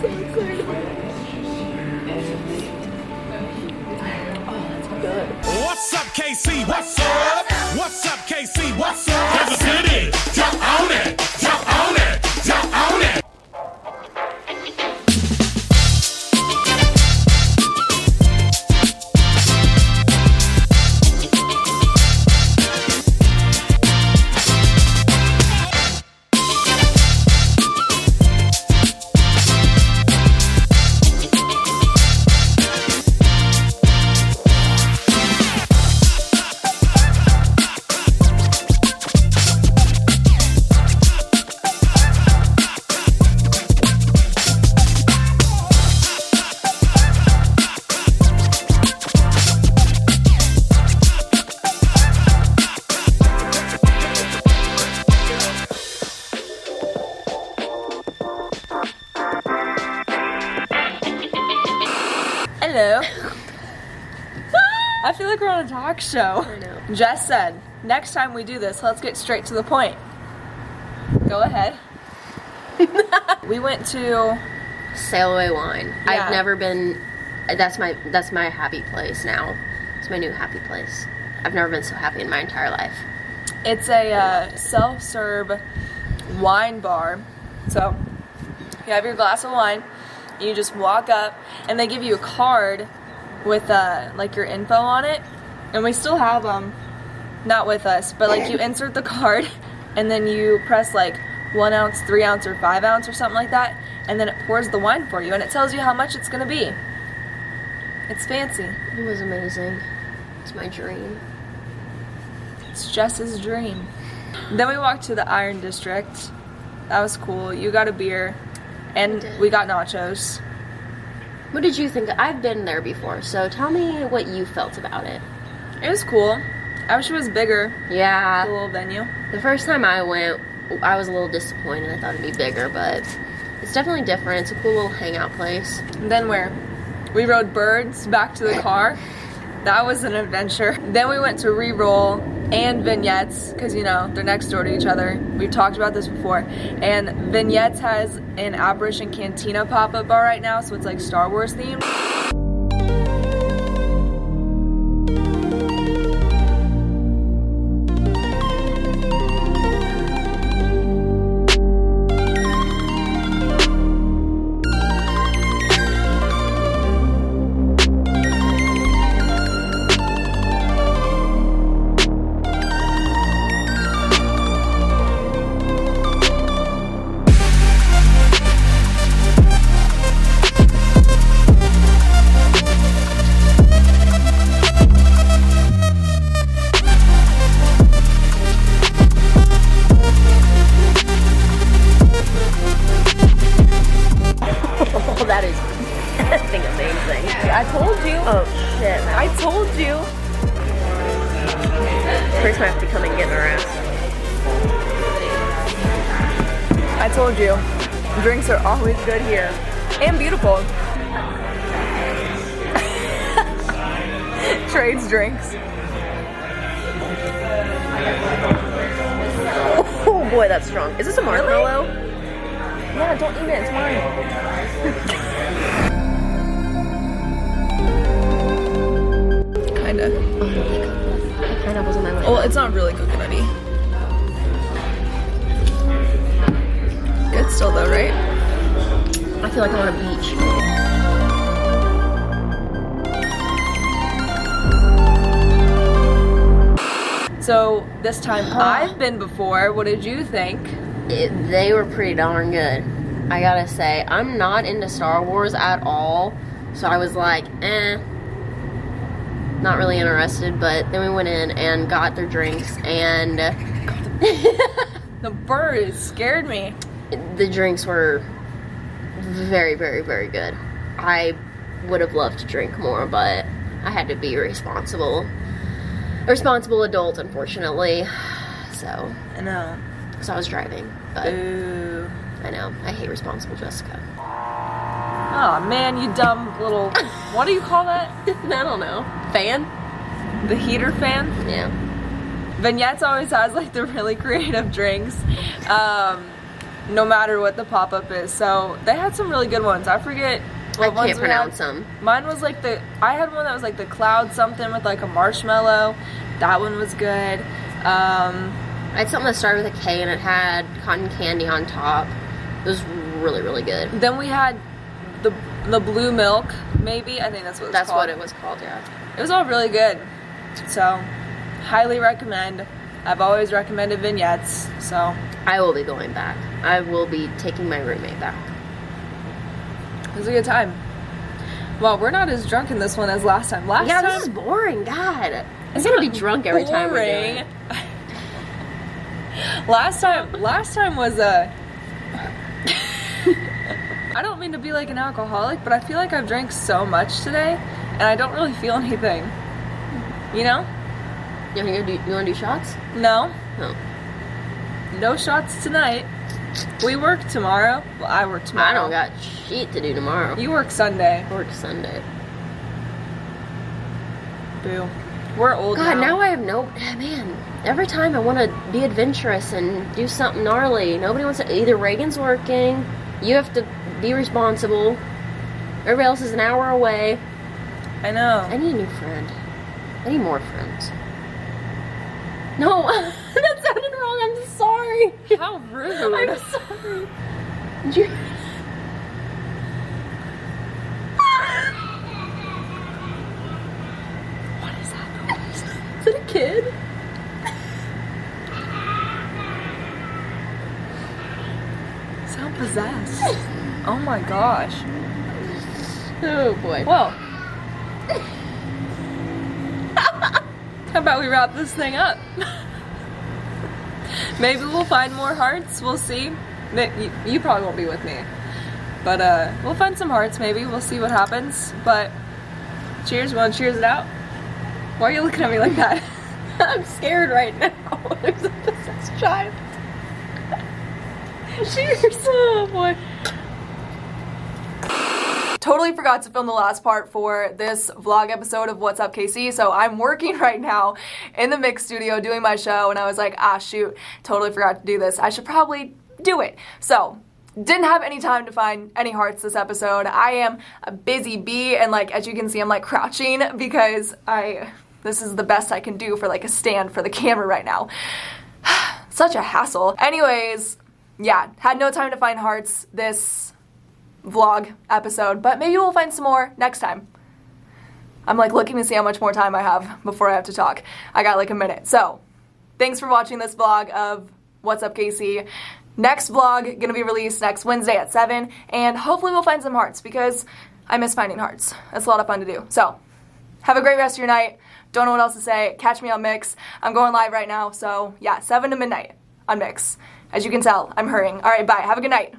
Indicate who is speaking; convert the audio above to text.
Speaker 1: so excited. Hello. I feel like we're on a talk show.
Speaker 2: I know.
Speaker 1: Jess said, next time we do this, let's get straight to the point. Go ahead. we went to
Speaker 2: Sail Away Wine.
Speaker 1: Yeah.
Speaker 2: I've never been. That's my that's my happy place now. It's my new happy place. I've never been so happy in my entire life.
Speaker 1: It's a uh, self-serve wine bar. So you have your glass of wine, you just walk up, and they give you a card with uh, like your info on it, and we still have them. Not with us, but like you insert the card, and then you press like one ounce, three ounce, or five ounce, or something like that, and then it pours the wine for you, and it tells you how much it's gonna be. It's fancy.
Speaker 2: It was amazing. It's my dream.
Speaker 1: It's Jess's dream. Then we walked to the Iron District. That was cool. You got a beer, and we got nachos.
Speaker 2: What did you think? I've been there before, so tell me what you felt about it.
Speaker 1: It was cool. I wish it was bigger,
Speaker 2: Yeah.
Speaker 1: the little venue.
Speaker 2: the first time I went, I was a little disappointed. I thought it'd be bigger, but it's definitely different. It's a cool little hangout place.
Speaker 1: And then where? We rode birds back to the car. That was an adventure. Then we went to re-roll and vignettes because you know they're next door to each other. We've talked about this before. And vignettes has an Apparition Cantina pop-up bar right now, so it's like Star Wars themed. You.
Speaker 2: First, might have to come and get our ass.
Speaker 1: I told you. Drinks are always good here. And beautiful. Trades drinks.
Speaker 2: Oh boy, that's strong. Is this a marshmallow?
Speaker 1: Yeah, don't eat it. It's mine. Kinda.
Speaker 2: Pineapples on my way.
Speaker 1: Well, it's not really coconutty. Good still though, right?
Speaker 2: I feel like I'm on a beach.
Speaker 1: So this time I've been before. What did you think?
Speaker 2: It, they were pretty darn good. I gotta say, I'm not into Star Wars at all, so I was like, eh, not really interested. But then we went in and got their drinks, and
Speaker 1: The bird scared me.
Speaker 2: the drinks were very, very, very good. I would have loved to drink more, but I had to be responsible, a responsible adult, unfortunately. So,
Speaker 1: I know.
Speaker 2: so I was driving, but
Speaker 1: Ooh.
Speaker 2: I know I hate responsible Jessica.
Speaker 1: Oh man, you dumb little. What do you call that?
Speaker 2: I don't know. Fan?
Speaker 1: The heater fan?
Speaker 2: Yeah.
Speaker 1: Vignettes always has like the really creative drinks. Um, no matter what the pop up is. So they had some really good ones. I forget.
Speaker 2: I
Speaker 1: what ones
Speaker 2: can't pronounce them.
Speaker 1: Mine was like the I had one that was like the cloud something with like a marshmallow. That one was good. Um,
Speaker 2: I had something that started with a K and it had cotton candy on top. It was really, really good.
Speaker 1: then we had the the blue milk. Maybe I think that's what
Speaker 2: That's
Speaker 1: called.
Speaker 2: what it was called, yeah.
Speaker 1: It was all really good. So, highly recommend. I've always recommended vignettes. So
Speaker 2: I will be going back. I will be taking my roommate back.
Speaker 1: it was a good time. Well, we're not as drunk in this one as last time. Last
Speaker 2: yeah,
Speaker 1: time
Speaker 2: this is boring. God. I'm gonna be drunk every time we're doing
Speaker 1: boring.
Speaker 2: it.
Speaker 1: last time last time was a I don't mean to be like an alcoholic, but I feel like I've drank so much today and I don't really feel anything. You know?
Speaker 2: You wanna do you wanna do shots?
Speaker 1: No.
Speaker 2: No.
Speaker 1: No shots tonight. We work tomorrow. Well, I work tomorrow.
Speaker 2: I don't got shit to do tomorrow.
Speaker 1: You work Sunday.
Speaker 2: I work Sunday.
Speaker 1: Boo. We're old
Speaker 2: God,
Speaker 1: now.
Speaker 2: now I have no man. Every time I want to be adventurous and do something gnarly, nobody wants to. Either Reagan's working, you have to be responsible. Everybody else is an hour away.
Speaker 1: I know.
Speaker 2: I need a new friend. I need more friends. No, that sounded wrong. I'm sorry.
Speaker 1: How rude.
Speaker 2: I'm sorry. Did you?
Speaker 1: What is that?
Speaker 2: Is it a kid?
Speaker 1: Sound possessed. oh my gosh.
Speaker 2: Oh boy.
Speaker 1: Well. How about we wrap this thing up? Maybe we'll find more hearts. We'll see. You, probably won't be with me. But uh, we'll find some hearts maybe. We'll see what happens. But cheers. To cheers it out? Why are you looking at me like that?
Speaker 2: I'm scared right now. There's a possessed child. Cheers.
Speaker 1: Oh boy. Totally forgot to film the last part for this vlog episode of What's Up KC. So I'm working right now in the mix studio doing my show, and I was like, ah, shoot, totally forgot to do this. I should probably do it. So didn't have any time to find any hearts this episode. I am a busy bee, and like as you can see, I'm like crouching because I this is the best I can do for like a stand for the camera right now. Such a hassle. Anyways, yeah, had no time to find hearts this vlog episode, but maybe we'll find some more next time. I'm like looking to see how much more time I have before I have to talk. I got like a minute. So, thanks for watching this vlog of What's Up KC. Next vlog gonna be released next Wednesday at 7, and hopefully we'll find some hearts because I miss finding hearts. It's a lot of fun to do. So, have a great rest of your night. Don't know what else to say. Catch me on Mix. I'm going live right now, so yeah, 7 to midnight on Mix. As you can tell, I'm hurrying. All right, bye. Have a good night.